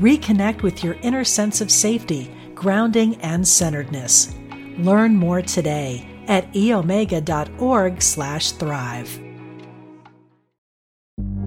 Reconnect with your inner sense of safety, grounding, and centeredness. Learn more today at eomega.org/thrive.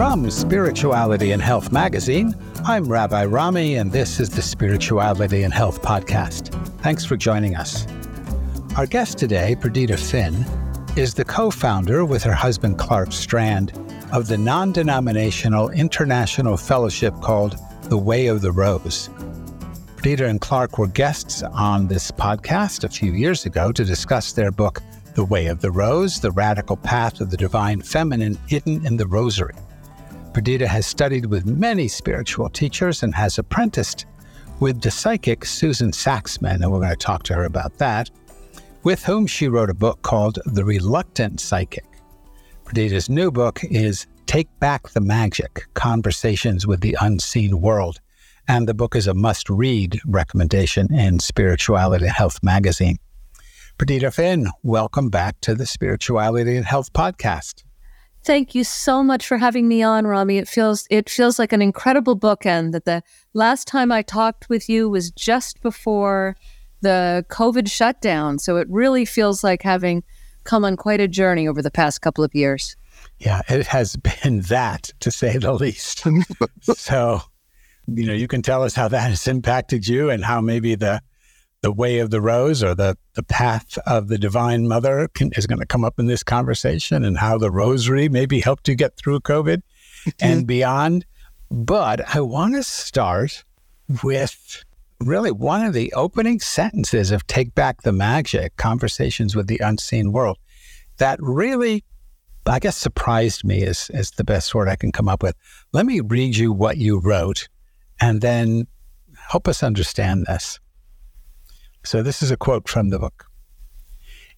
From Spirituality and Health magazine, I'm Rabbi Rami, and this is the Spirituality and Health podcast. Thanks for joining us. Our guest today, Perdita Finn, is the co founder with her husband Clark Strand of the non denominational international fellowship called The Way of the Rose. Perdita and Clark were guests on this podcast a few years ago to discuss their book, The Way of the Rose The Radical Path of the Divine Feminine Hidden in the Rosary. Perdita has studied with many spiritual teachers and has apprenticed with the psychic Suzan Saxman, and we're going to talk to her about that, with whom she wrote a book called The Reluctant Psychic. Perdita's new book is Take Back the Magic Conversations with the Unseen World, and the book is a must read recommendation in Spirituality and Health magazine. Perdita Finn, welcome back to the Spirituality and Health podcast. Thank you so much for having me on, Rami. It feels it feels like an incredible bookend. That the last time I talked with you was just before the COVID shutdown, so it really feels like having come on quite a journey over the past couple of years. Yeah, it has been that to say the least. so, you know, you can tell us how that has impacted you and how maybe the the way of the rose or the, the path of the divine mother can, is going to come up in this conversation and how the rosary maybe helped you get through COVID mm-hmm. and beyond. But I want to start with really one of the opening sentences of Take Back the Magic Conversations with the Unseen World that really, I guess, surprised me is, is the best word I can come up with. Let me read you what you wrote and then help us understand this. So, this is a quote from the book.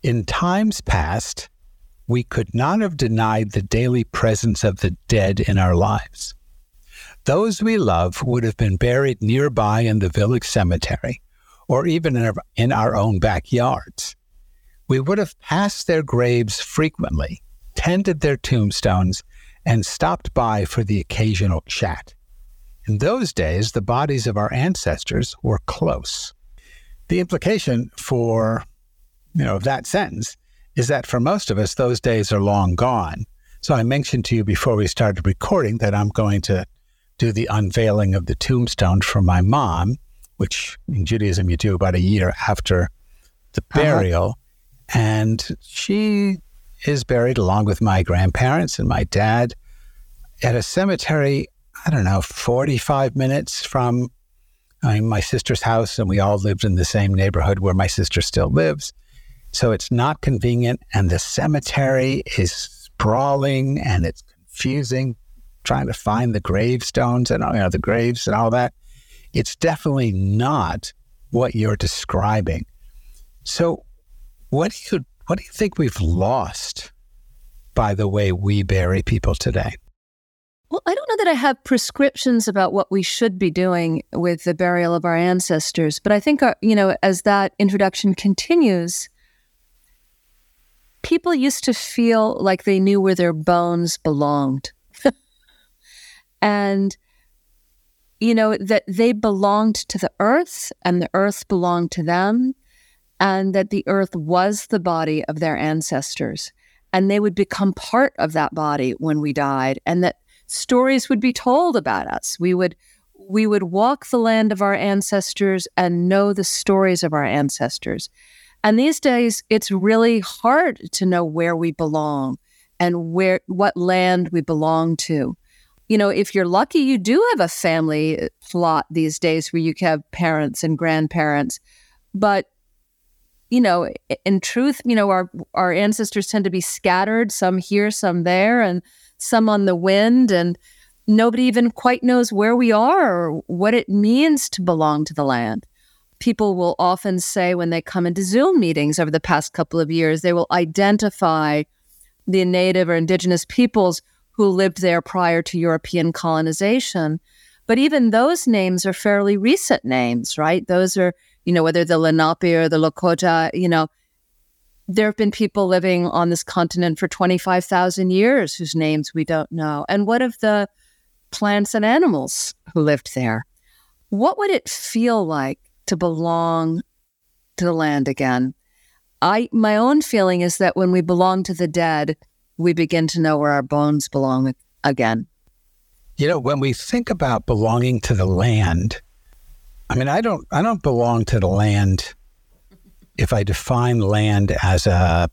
In times past, we could not have denied the daily presence of the dead in our lives. Those we love would have been buried nearby in the village cemetery or even in our, in our own backyards. We would have passed their graves frequently, tended their tombstones, and stopped by for the occasional chat. In those days, the bodies of our ancestors were close. The implication for, you know, that sentence is that for most of us, those days are long gone. So I mentioned to you before we started recording that I'm going to do the unveiling of the tombstone for my mom, which in Judaism you do about a year after the uh-huh. burial. Uh-huh. And she is buried along with my grandparents and my dad at a cemetery, I don't know, 45 minutes from I'm my sister's house, and we all lived in the same neighborhood where my sister still lives. So it's not convenient, and the cemetery is sprawling and it's confusing trying to find the gravestones and you know, the graves and all that. It's definitely not what you're describing. So, what do you what do you think we've lost by the way we bury people today? Well, I don't know that I have prescriptions about what we should be doing with the burial of our ancestors, but I think, our, uh, you know, as that introduction continues, people used to feel like they knew where their bones belonged. and, you know, that they belonged to the earth and the earth belonged to them, and that the earth was the body of their ancestors. and they would become part of that body when we died, and that stories would be told about us. We would we would walk the land of our ancestors and know the stories of our ancestors. And these days, it's really hard to know where we belong and where what land we belong to. You know, if you're lucky, you do have a family plot these days where you have parents and grandparents. But you know, in truth, you know, our our ancestors tend to be scattered, some here, some there, and some on the wind, and nobody even quite knows where we are or what it means to belong to the land. People will often say when they come into Zoom meetings over the past couple of years, they will identify the native or indigenous peoples who lived there prior to European colonization. But even those names are fairly recent names, right? Those are you know, whether the Lenape or the Lakota, you know, there have been people living on this continent for 25,000 years whose names we don't know. And what of the plants and animals who lived there? What would it feel like to belong to the land again? I my own feeling is that when we belong to the dead, we begin to know where our bones belong again. You know, when we think about belonging to the land, I mean, I don't I don't belong to the land if I define land as a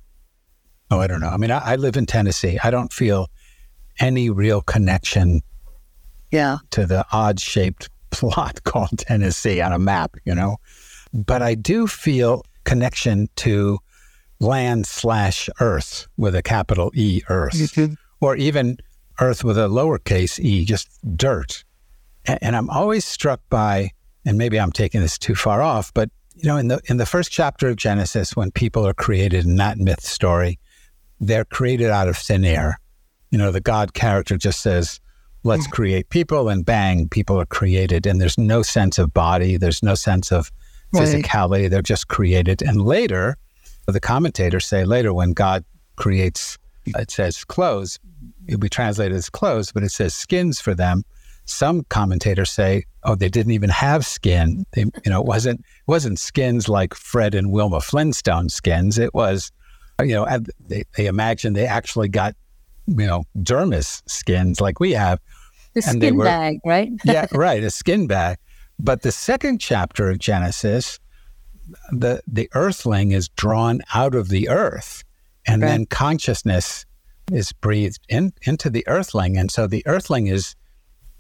oh, I don't know. I mean, I, I live in Tennessee. I don't feel any real connection yeah. to the odd shaped plot called Tennessee on a map, you know. But I do feel connection to land slash earth with a capital E earth. Mm-hmm. Or even earth with a lowercase e, just dirt. And, and I'm always struck by and maybe I'm taking this too far off, but you know, in the in the first chapter of Genesis, when people are created in that myth story, they're created out of thin air. You know, the God character just says, "Let's mm. create people," and bang, people are created, and there's no sense of body, there's no sense of physicality. Right. They're just created, and later, the commentators say later when God creates, it says clothes. It'll be translated as clothes, but it says skins for them some commentators say, oh, they didn't even have skin. They, you know, it wasn't it wasn't skins like Fred and Wilma Flintstone skins. It was, you know, they, they imagine they actually got, you know, dermis skins like we have. The and skin were, bag, right? yeah, right, a skin bag. But the second chapter of Genesis, the the earthling is drawn out of the earth, and right. then consciousness is breathed in, into the earthling, and so the earthling is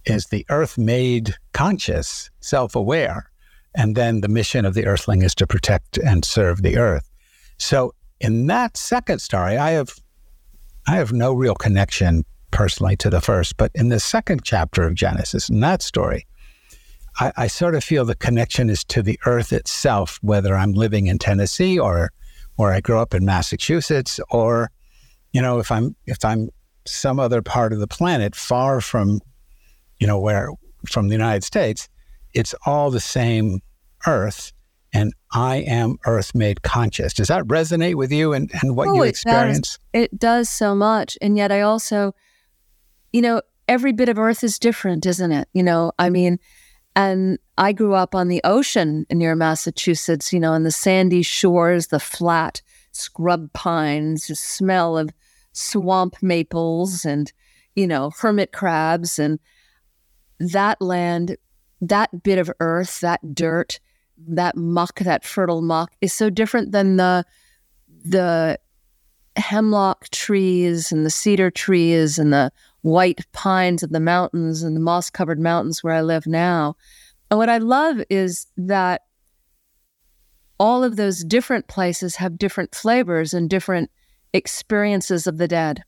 is the earth made conscious, self aware. And then the mission of the earthling is to protect and serve the earth. So in that second story, I have I have no real connection personally to the first, but in the second chapter of Genesis, in that story, I, I sort of feel the connection is to the earth itself, whether I'm living in Tennessee or or I grew up in Massachusetts, or you know, if I'm if I'm some other part of the planet far from you know, where from the United States, it's all the same earth and I am earth made conscious. Does that resonate with you and, and what oh, you experience? It does. it does so much. And yet I also, you know, every bit of earth is different, isn't it? You know, I mean, and I grew up on the ocean near Massachusetts, you know, on the sandy shores, the flat scrub pines, the smell of swamp maples and, you know, hermit crabs and that land, that bit of earth, that dirt, that muck, that fertile muck is so different than the the hemlock trees and the cedar trees and the white pines of the mountains and the moss covered mountains where I live now. And what I love is that all of those different places have different flavors and different experiences of the dead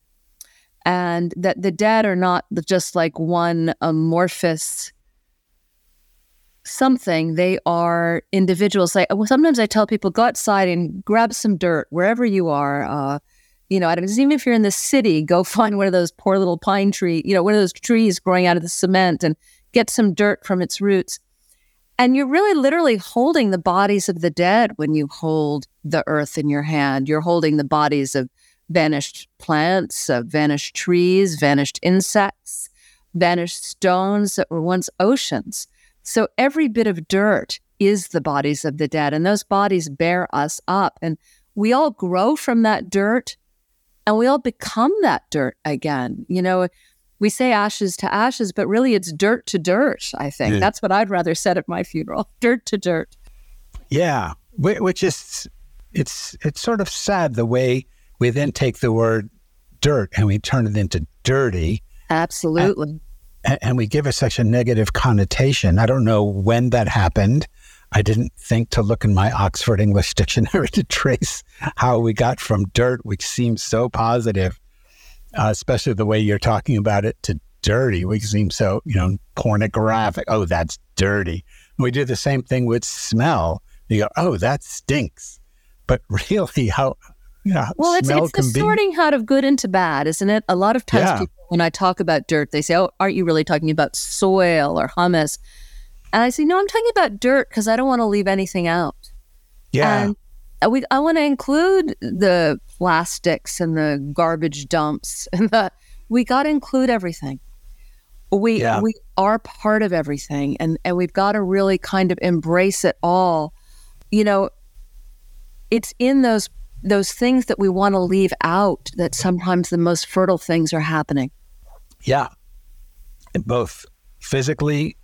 and that the dead are not just like one amorphous something. They are individuals. Like sometimes i tell people go outside and grab some dirt wherever you are uh, you know even if you're in the city go find one of those poor little pine tree you know one of those trees growing out of the cement and get some dirt from its roots. And you're really literally holding the bodies of the dead when you hold the earth in your hand. You're holding the bodies of vanished plants, uh, vanished trees, vanished insects, vanished stones that were once oceans. So every bit of dirt is the bodies of the dead, and those bodies bear us up. And we all grow from that dirt, and we all become that dirt again. You know, we say ashes to ashes, but really it's dirt to dirt, I think. Yeah. That's what I'd rather said at my funeral dirt to dirt. Yeah, which is, it's, it's sort of sad the way we then take the word dirt and we turn it into dirty. Absolutely. And, and we give it such a negative connotation. I don't know when that happened. I didn't think to look in my Oxford English dictionary to trace how we got from dirt, which seems so positive, uh, especially the way you're talking about it, to dirty, which seems so, you know, pornographic. Oh, that's dirty. And we do the same thing with smell. You go, oh, that stinks. But really, how, yeah, well, it's, it's the sorting out of good into bad, isn't it? A lot of times, yeah. people, when I talk about dirt, they say, "Oh, aren't you really talking about soil or humus?" And I say, "No, I'm talking about dirt because I don't want to leave anything out." Yeah, and uh, we I want to include the plastics and the garbage dumps, and the we got to include everything. We yeah. we are part of everything, and and we've got to really kind of embrace it all. You know, it's in those those things that we want to leave out that sometimes the most fertile things are happening. Yeah. Both physically,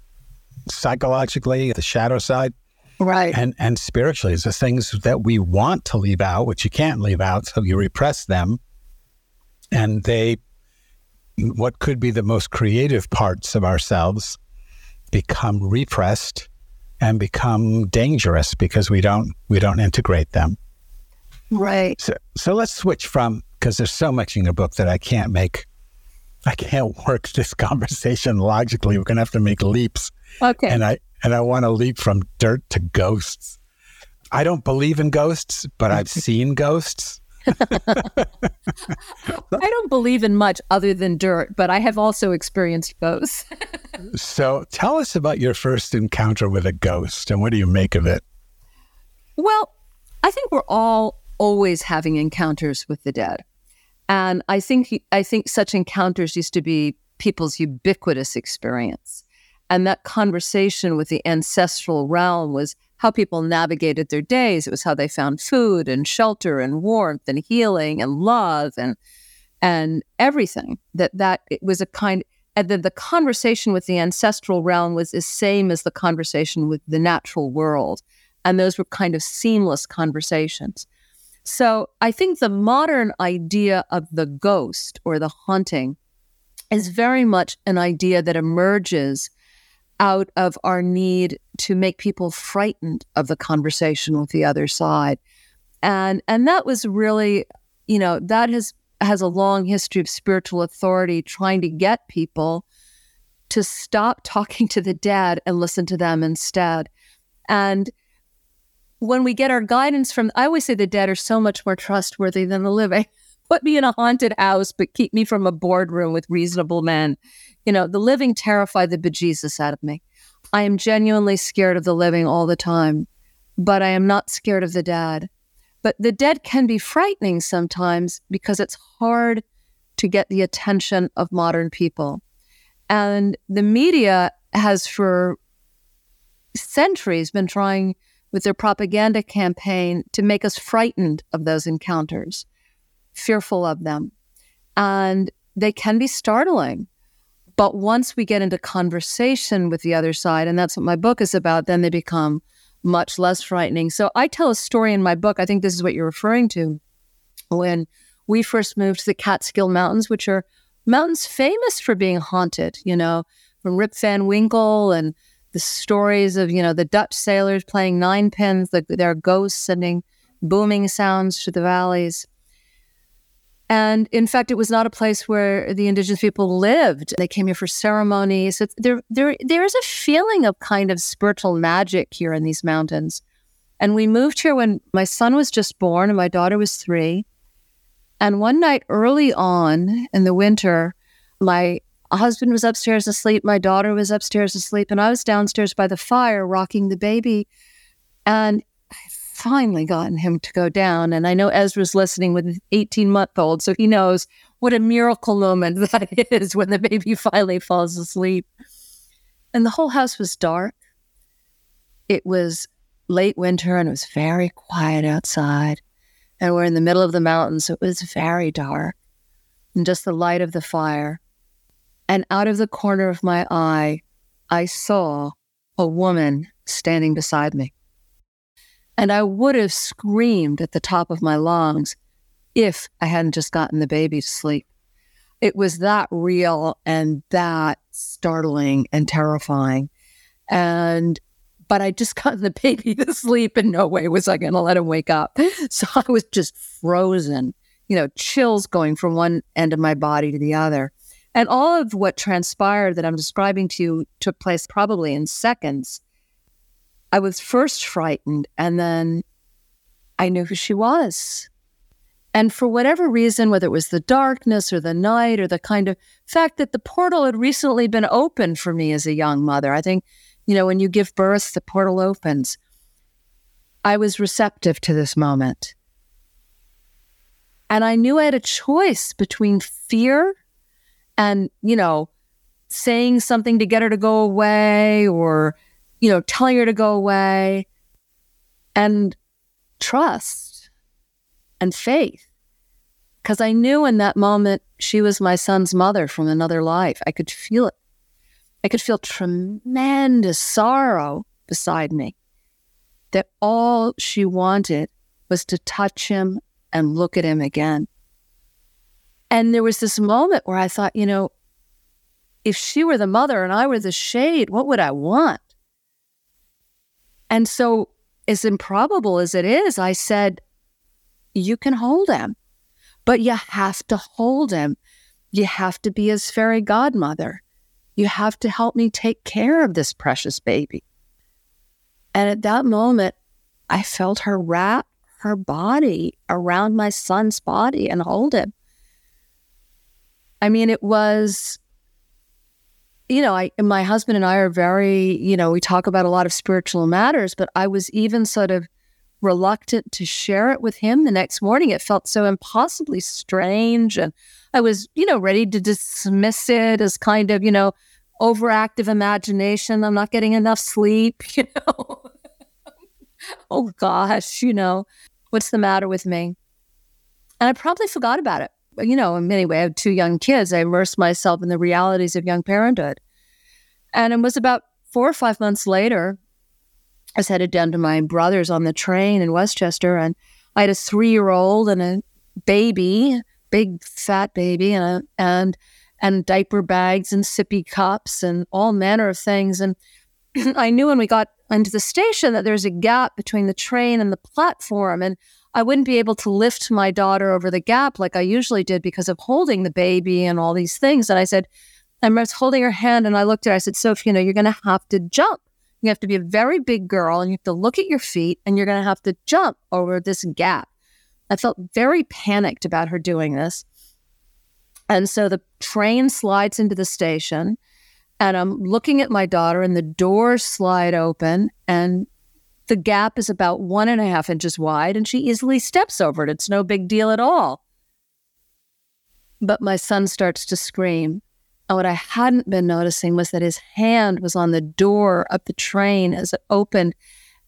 psychologically, the shadow side. Right. And and spiritually. It's the things that we want to leave out, which you can't leave out, so you repress them. And they what could be the most creative parts of ourselves become repressed and become dangerous because we don't we don't integrate them. Right. So, so let's switch from because there's so much in your book that I can't make. I can't work this conversation logically. We're gonna have to make leaps. Okay. And I and I want to leap from dirt to ghosts. I don't believe in ghosts, but I've seen ghosts. I don't believe in much other than dirt, but I have also experienced both. so tell us about your first encounter with a ghost and what do you make of it? Well, I think we're all always having encounters with the dead. And I think I think such encounters used to be people's ubiquitous experience. And that conversation with the ancestral realm was how people navigated their days. It was how they found food and shelter and warmth and healing and love and and everything. That that it was a kind and then the conversation with the ancestral realm was the same as the conversation with the natural world. And those were kind of seamless conversations. So I think the modern idea of the ghost or the haunting is very much an idea that emerges out of our need to make people frightened of the conversation with the other side. And and that was really, you know, that has has a long history of spiritual authority trying to get people to stop talking to the dead and listen to them instead. And when we get our guidance from, I always say the dead are so much more trustworthy than the living. Put me in a haunted house, but keep me from a boardroom with reasonable men. You know, the living terrify the bejesus out of me. I am genuinely scared of the living all the time, but I am not scared of the dead. But the dead can be frightening sometimes because it's hard to get the attention of modern people. And the media has for centuries been trying with their propaganda campaign to make us frightened of those encounters, fearful of them. And they can be startling. But once we get into conversation with the other side, and that's what my book is about, then they become much less frightening. So I tell a story in my book. I think this is what you're referring to. When we first moved to the Catskill Mountains, which are mountains famous for being haunted, you know, from Rip Van Winkle and the stories of you know the Dutch sailors playing nine pins, the, their ghosts sending booming sounds to the valleys. And in fact, it was not a place where the indigenous people lived. They came here for ceremonies. It's, there, there, there is a feeling of kind of spiritual magic here in these mountains. And we moved here when my son was just born and my daughter was three. And one night early on in the winter, my a husband was upstairs asleep. My daughter was upstairs asleep. And I was downstairs by the fire rocking the baby. And I finally gotten him to go down. And I know Ezra's listening with an 18 month old. So he knows what a miracle moment that is when the baby finally falls asleep. And the whole house was dark. It was late winter and it was very quiet outside. and we're in the middle of the mountains. So it was very dark and just the light of the fire. And out of the corner of my eye, I saw a woman standing beside me. And I would have screamed at the top of my lungs if I hadn't just gotten the baby to sleep. It was that real and that startling and terrifying. And but I just got the baby to sleep and no way was I going to let him wake up. So I was just frozen, you know, chills going from one end of my body to the other. And all of what transpired that I'm describing to you took place probably in seconds. I was first frightened and then I knew who she was. And for whatever reason, whether it was the darkness or the night or the kind of fact that the portal had recently been opened for me as a young mother, I think you know, when you give birth, the portal opens. I was receptive to this moment. And I knew I had a choice between fear and, you know, saying something to get her to go away or, you know, telling her to go away and trust and faith. Because I knew in that moment she was my son's mother from another life. I could feel it. I could feel tremendous sorrow beside me that all she wanted was to touch him and look at him again. And there was this moment where I thought, you know, if she were the mother and I were the shade, what would I want? And so, as improbable as it is, I said, You can hold him, but you have to hold him. You have to be his fairy godmother. You have to help me take care of this precious baby. And at that moment, I felt her wrap her body around my son's body and hold him. I mean, it was, you know, I, my husband and I are very, you know, we talk about a lot of spiritual matters, but I was even sort of reluctant to share it with him the next morning. It felt so impossibly strange. And I was, you know, ready to dismiss it as kind of, you know, overactive imagination. I'm not getting enough sleep, you know. oh gosh, you know, what's the matter with me? And I probably forgot about it. You know, in many ways, I have two young kids. I immersed myself in the realities of young parenthood. And it was about four or five months later, I was headed down to my brother's on the train in Westchester, and I had a three year old and a baby, big fat baby, and a, and and diaper bags and sippy cups and all manner of things. And I knew when we got into the station that there's a gap between the train and the platform. And I wouldn't be able to lift my daughter over the gap like I usually did because of holding the baby and all these things. And I said, I was holding her hand and I looked at her. I said, Sophie, you know, you're going to have to jump. You have to be a very big girl and you have to look at your feet and you're going to have to jump over this gap. I felt very panicked about her doing this. And so the train slides into the station, and I'm looking at my daughter, and the doors slide open, and the gap is about one and a half inches wide, and she easily steps over it. It's no big deal at all. But my son starts to scream. And what I hadn't been noticing was that his hand was on the door of the train as it opened,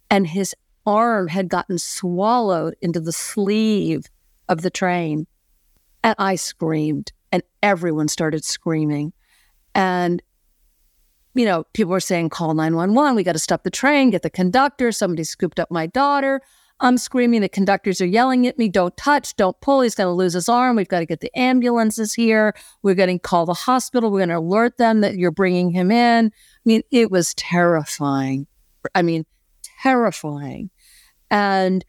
and his arm had gotten swallowed into the sleeve of the train. And I screamed and everyone started screaming. And, you know, people were saying, call 911, we got to stop the train, get the conductor. Somebody scooped up my daughter. I'm screaming. The conductors are yelling at me, don't touch, don't pull. He's going to lose his arm. We've got to get the ambulances here. We're going to call the hospital. We're going to alert them that you're bringing him in. I mean, it was terrifying. I mean, terrifying. And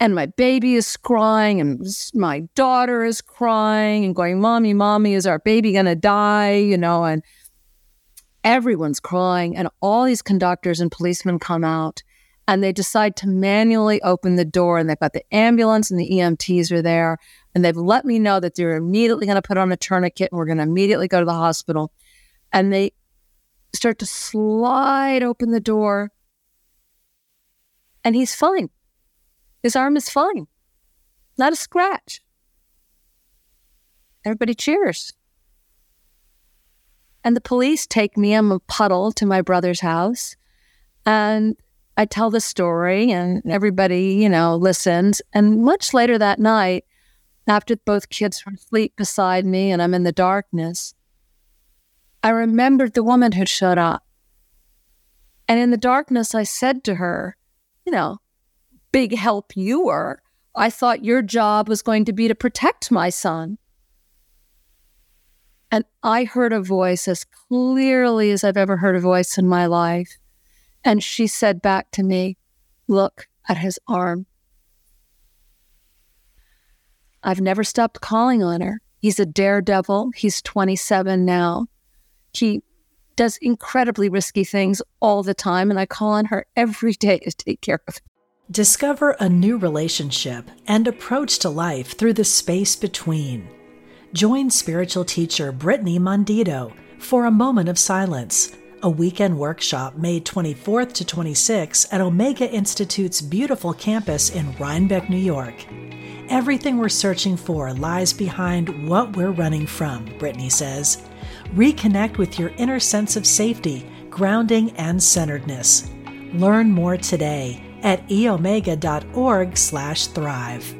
and my baby is crying and my daughter is crying and going mommy mommy is our baby going to die you know and everyone's crying and all these conductors and policemen come out and they decide to manually open the door and they've got the ambulance and the EMTs are there and they've let me know that they're immediately going to put on a tourniquet and we're going to immediately go to the hospital and they start to slide open the door and he's fine his arm is fine, not a scratch. Everybody cheers. And the police take me, I'm a puddle, to my brother's house. And I tell the story and everybody, you know, listens. And much later that night, after both kids were asleep beside me and I'm in the darkness, I remembered the woman who showed up. And in the darkness, I said to her, you know, big help you were. I thought your job was going to be to protect my son. And I heard a voice as clearly as I've ever heard a voice in my life. And she said back to me, Look at his arm. I've never stopped calling on her. He's a daredevil. He's 27 now. He does incredibly risky things all the time, and I call on her every day to take care of him. Discover a new relationship and approach to life through the space between. Join spiritual teacher Brittany Mondito for a moment of silence, a weekend workshop May 24th to 26th at Omega Institute's beautiful campus in Rhinebeck, New York. Everything we're searching for lies behind what we're running from, Brittany says. Reconnect with your inner sense of safety, grounding, and centeredness. Learn more today at eomega.org/thrive.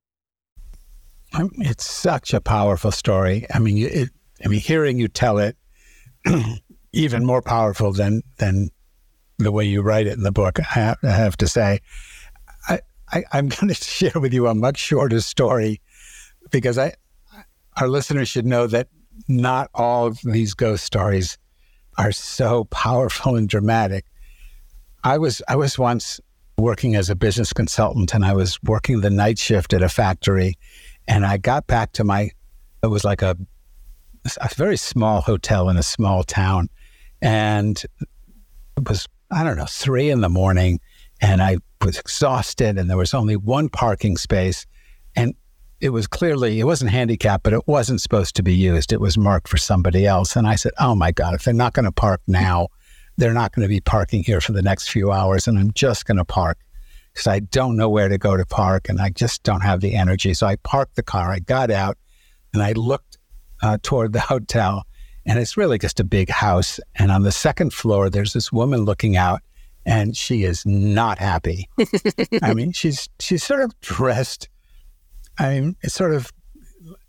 It's such a powerful story. I mean, it, I mean, hearing you tell it, even more powerful than than the way you write it in the book. I have, I have to say, I, I I'm going to share with you a much shorter story because I our listeners should know that not all of these ghost stories are so powerful and dramatic. I was I was once working as a business consultant and I was working the night shift at a factory and I got back to my, it was like a, a very small hotel in a small town. And it was, I don't know, three in the morning. And I was exhausted and there was only one parking space. And it was clearly, it wasn't handicapped, but it wasn't supposed to be used. It was marked for somebody else. And I said, oh my God, if they're not going to park now, they're not going to be parking here for the next few hours. And I'm just going to park because I don't know where to go to park and I just don't have the energy. So I parked the car, I got out, and I looked uh, toward the hotel. And it's really just a big house. And on the second floor, there's this woman looking out, and she is not happy. I mean, she's she's sort of dressed. I mean, it's sort of.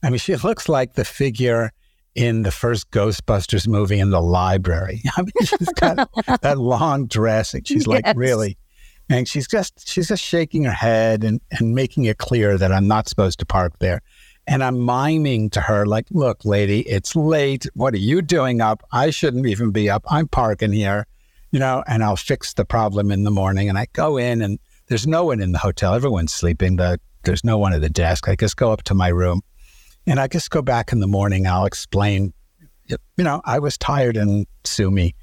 I mean, she looks like the figure in the first Ghostbusters movie in the library. I mean, she's got that long dress, and she's like really and she's just she's just shaking her head and, and making it clear that I'm not supposed to park there. And I'm miming to her like, "Look, lady, it's late. What are you doing up? I shouldn't even be up. I'm parking here, you know. And I'll fix the problem in the morning." And I go in, and there's no one in the hotel. Everyone's sleeping. The, there's no one at the desk. I just go up to my room, and I just go back in the morning. I'll explain, you know, I was tired and sue me.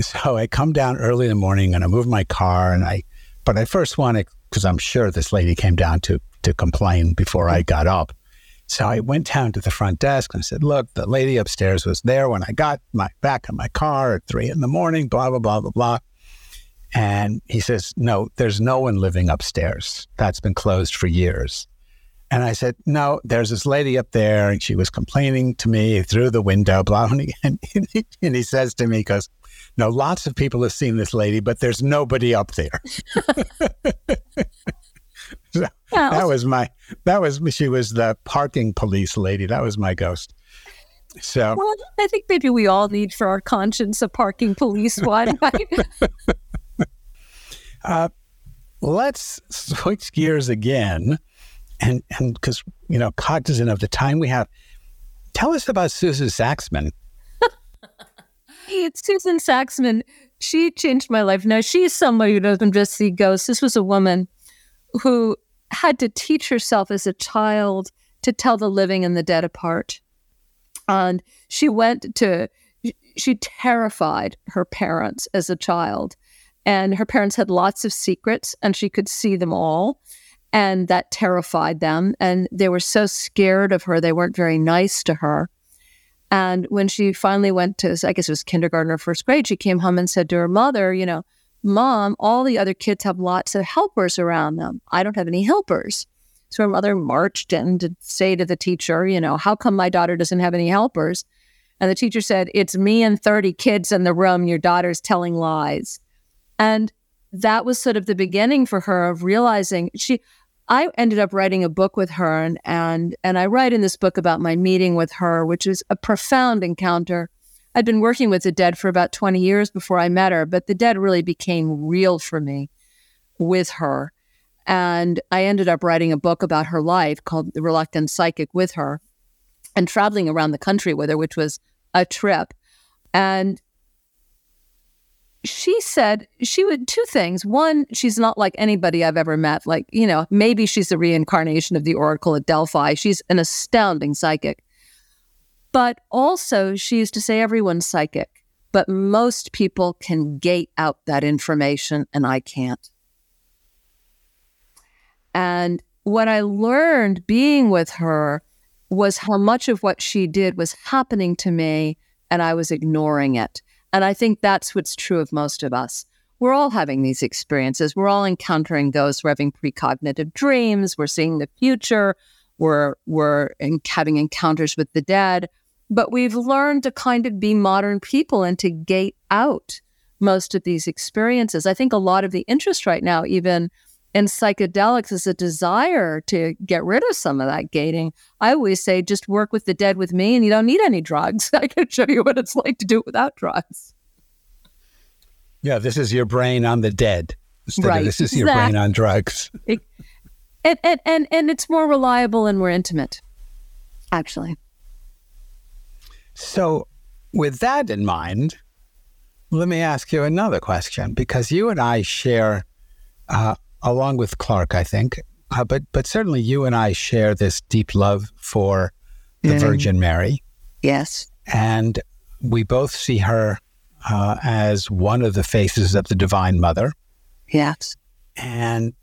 So I come down early in the morning and I move my car and I, but I first wanted, because I'm sure this lady came down to, to complain before I got up. So I went down to the front desk and I said, look, the lady upstairs was there when I got my back in my car at three in the morning, blah, blah, blah, blah, blah. And he says, no, there's no one living upstairs. That's been closed for years. And I said, no, there's this lady up there and she was complaining to me through the window, blah. And he, and he says to me, he goes, no, lots of people have seen this lady, but there's nobody up there. so That was my, that was, she was the parking police lady. That was my ghost. So well, I think maybe we all need for our conscience a parking police one, right? uh, let's switch gears again. And, and because, you know, cognizant of the time we have, tell us about Suzan Saxman. Hey, it's Suzan Saxman. She changed my life. Now, she's somebody who doesn't just see ghosts. This was a woman who had to teach herself as a child to tell the living and the dead apart. And she went to, she terrified her parents as a child. And her parents had lots of secrets, and she could see them all. And that terrified them. And they were so scared of her, they weren't very nice to her. And when she finally went to, I guess it was kindergarten or first grade, she came home and said to her mother, you know, Mom, all the other kids have lots of helpers around them. I don't have any helpers. So her mother marched in to say to the teacher, you know, how come my daughter doesn't have any helpers? And the teacher said, It's me and 30 kids in the room. Your daughter's telling lies. And that was sort of the beginning for her of realizing she, I ended up writing a book with her and, and, and I write in this book about my meeting with her, which is a profound encounter. I'd been working with the dead for about 20 years before I met her, but the dead really became real for me with her. And I ended up writing a book about her life called The Reluctant Psychic with her and traveling around the country with her, which was a trip. And she said she would two things. One, she's not like anybody I've ever met. Like, you know, maybe she's a reincarnation of the Oracle at Delphi. She's an astounding psychic. But also, she used to say everyone's psychic, but most people can gate out that information, and I can't. And what I learned being with her was how much of what she did was happening to me and I was ignoring it. And I think that's what's true of most of us. We're all having these experiences. We're all encountering those. We're having precognitive dreams. We're seeing the future. We're, we're in, having encounters with the dead. But we've learned to kind of be modern people and to gate out most of these experiences. I think a lot of the interest right now, even in psychedelics is a desire to get rid of some of that gating. I always say, just work with the dead with me and you don't need any drugs. I can show you what it's like to do it without drugs. Yeah, this is your brain on the dead. right. this is your brain on drugs. It, and, and, and, and it's more reliable and more intimate, actually. So, with that in mind, let me ask you another question because you and I share uh, along with Clark, I think. Uh, but but certainly you and I share this deep love for the mm. Virgin Mary. Yes, and we both see her uh, as one of the faces of the Divine Mother. Yes, and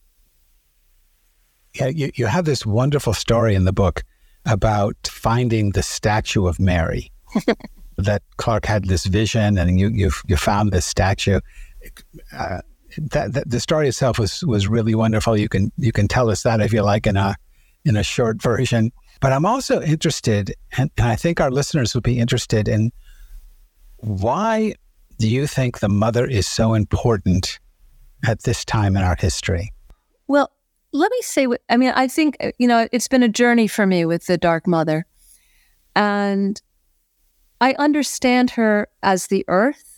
yeah, you, you have this wonderful story in the book about finding the statue of Mary. that Clark had this vision, and you you you found this statue. Uh, that, that, the story itself was was really wonderful. You can you can tell us that if you like in a in a short version. But I'm also interested, and, and I think our listeners would be interested in why do you think the mother is so important at this time in our history? Well, let me say what I mean. I think you know it's been a journey for me with the Dark Mother, and I understand her as the earth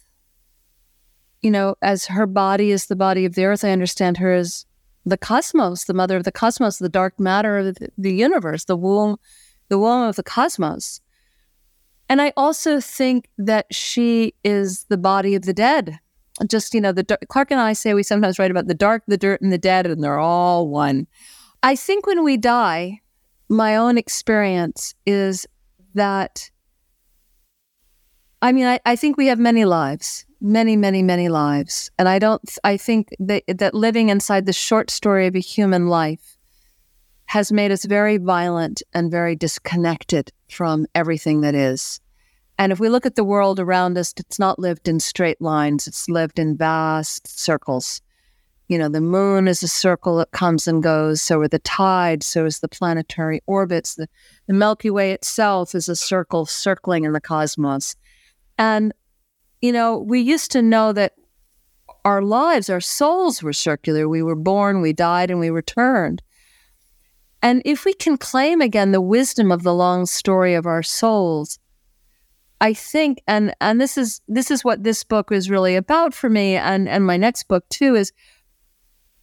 you know, as her body is the body of the earth, I understand her as the cosmos, the mother of the cosmos, the dark matter of the, universe, the womb, the womb of the cosmos. And I also think that she is the body of the dead. Just, you know, the Clark and I say we sometimes write about the dark, the dirt, and the dead, and they're all one. I think when we die, my own experience is that I mean, I, I think we have many lives many, many, many lives. And I don't, I think that, that living inside the short story of a human life has made us very violent and very disconnected from everything that is. And if we look at the world around us, it's not lived in straight lines, it's lived in vast circles. You know, the moon is a circle that comes and goes, so are the tides, so is the planetary orbits. The, the Milky Way itself is a circle circling in the cosmos. And you know, we used to know that our lives, our souls were circular. We were born, we died, and we returned. And if we can claim again the wisdom of the long story of our souls, I think, and and this is this is what this book is really about for me, and and my next book too is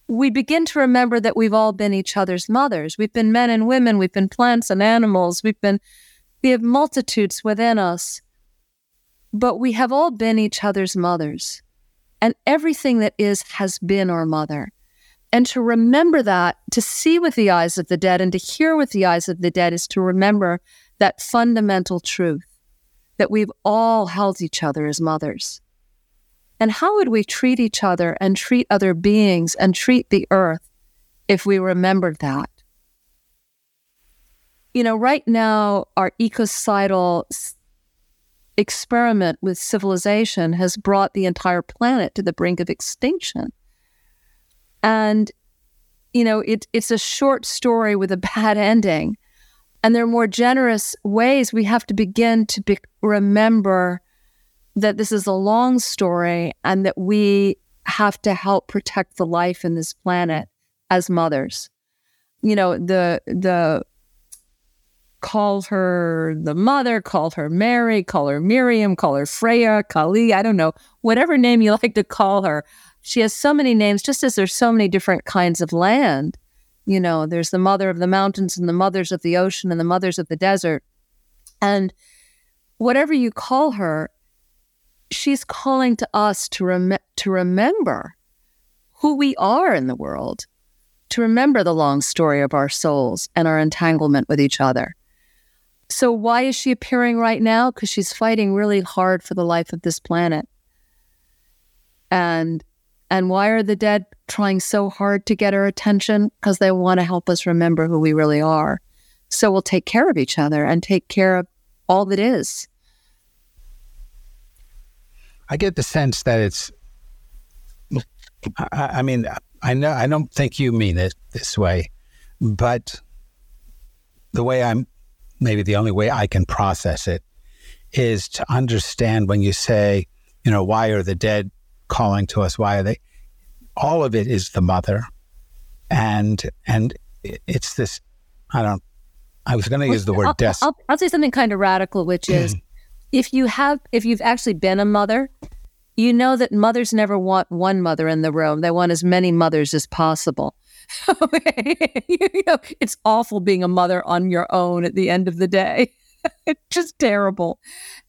we begin to remember that we've all been each other's mothers. We've been men and women, we've been plants and animals, we've been we have multitudes within us. But we have all been each other's mothers, and everything that is has been our mother. And to remember that, to see with the eyes of the dead and to hear with the eyes of the dead is to remember that fundamental truth that we've all held each other as mothers. And how would we treat each other and treat other beings and treat the earth if we remembered that? You know, right now, our ecocidal experiment with civilization has brought the entire planet to the brink of extinction. And, you know, it, it's a short story with a bad ending. And there are more generous ways we have to begin to be- remember that this is a long story and that we have to help protect the life in this planet as mothers. You know, the the call her the mother, call her Mary, call her Miriam, call her Freya, Kali, I don't know, whatever name you like to call her. She has so many names, just as there's so many different kinds of land. You know, there's the mother of the mountains and the mothers of the ocean and the mothers of the desert. And whatever you call her, she's calling to us to, rem- to remember who we are in the world, to remember the long story of our souls and our entanglement with each other. So, why is she appearing right now? Because she's fighting really hard for the life of this planet. And and why are the dead trying so hard to get our attention? Because they want to help us remember who we really are. So we'll take care of each other and take care of all that is. I get the sense that it's. I, I mean, I know I don't think you mean it this way, but the way I'm, maybe the only way I can process it, is to understand when you say, you know, why are the dead calling to us? Why are they? All of it is the mother, and and it's this. I don't. I was going to use the word I'll, I'll, I'll, say something kind of radical, which is mm. if you have if you've actually been a mother you know that mothers never want one mother in the room they want as many mothers as possible you know it's awful being a mother on your own at the end of the day. It's just terrible.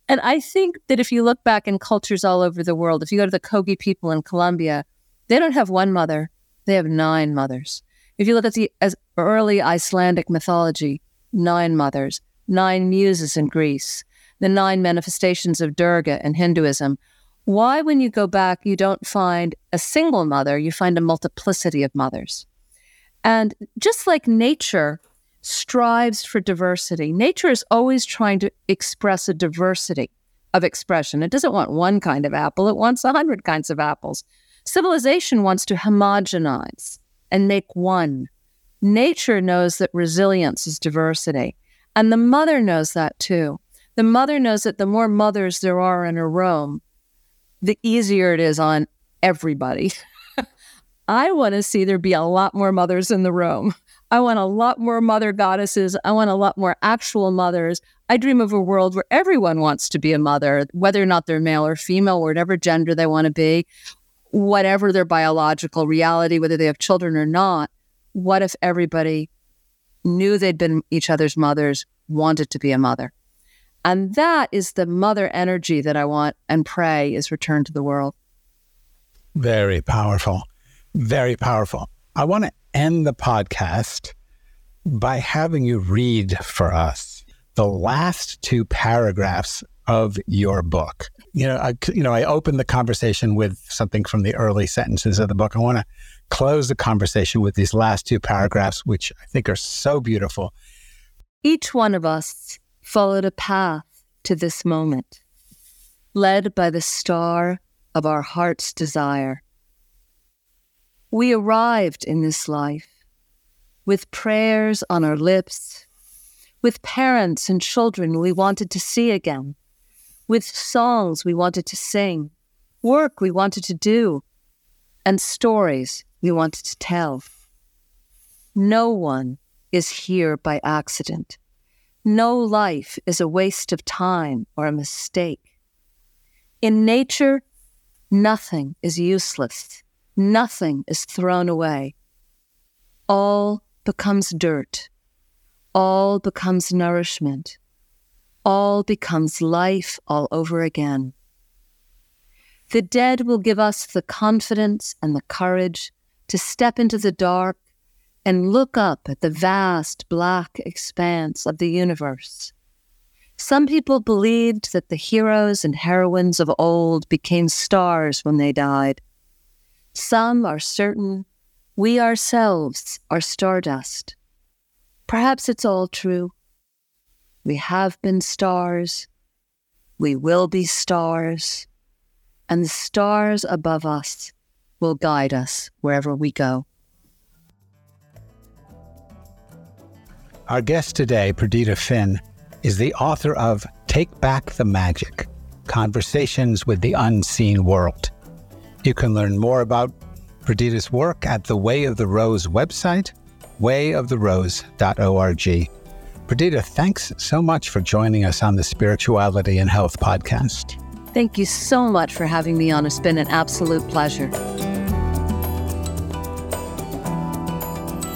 And i think that if you look back in cultures all over the world if you go to the kogi people in colombia they don't have one mother they have nine mothers. If you look at the as early icelandic mythology nine mothers nine muses in greece the nine manifestations of Durga in Hinduism, why, when you go back, you don't find a single mother, you find a multiplicity of mothers. And just like nature strives for diversity, nature is always trying to express a diversity of expression. It doesn't want one kind of apple, it wants a hundred kinds of apples. Civilization wants to homogenize and make one. Nature knows that resilience is diversity. And the mother knows that too. The mother knows that the more mothers there are in a room, the easier it is on everybody. I want to see there be a lot more mothers in the room. I want a lot more mother goddesses. I want a lot more actual mothers. I dream of a world where everyone wants to be a mother, whether or not they're male or female, whatever gender they want to be, whatever their biological reality, whether they have children or not. What if everybody knew they'd been each other's mothers, wanted to be a mother? And that is the mother energy that I want and pray is returned to the world. Very powerful. Very powerful. I want to end the podcast by having you read for us the last two paragraphs of your book. You know, I, you know, I opened the conversation with something from the early sentences of the book. I want to close the conversation with these last two paragraphs, which I think are so beautiful. Each one of us followed a path to this moment, led by the star of our heart's desire. We arrived in this life with prayers on our lips, with parents and children we wanted to see again, with songs we wanted to sing, work we wanted to do, and stories we wanted to tell. No one is here by accident. No life is a waste of time or a mistake. In nature, nothing is useless, nothing is thrown away. All becomes dirt, all becomes nourishment, all becomes life all over again. The dead will give us the confidence and the courage to step into the dark and look up at the vast black expanse of the universe. Some people believed that the heroes and heroines of old became stars when they died. Some are certain we ourselves are stardust. Perhaps it's all true. We have been stars. We will be stars. And the stars above us will guide us wherever we go. Our guest today, Perdita Finn, is the author of Take Back the Magic Conversations with the Unseen World. You can learn more about Perdita's work at the Way of the Rose website, wayoftherose.org. Perdita, thanks so much for joining us on the Spirituality and Health podcast. Thank you so much for having me on. It's been an absolute pleasure.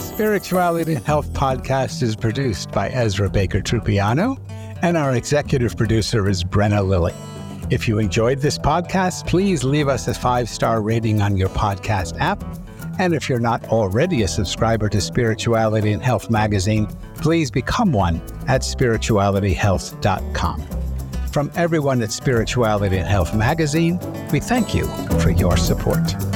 Spirituality and Health podcast is produced by Ezra Baker Trupiano, and our executive producer is Brenna Lilly. If you enjoyed this podcast, please leave us a five star rating on your podcast app. And if you're not already a subscriber to Spirituality and Health magazine, please become one at spiritualityhealth.com. From everyone at Spirituality and Health magazine, we thank you for your support.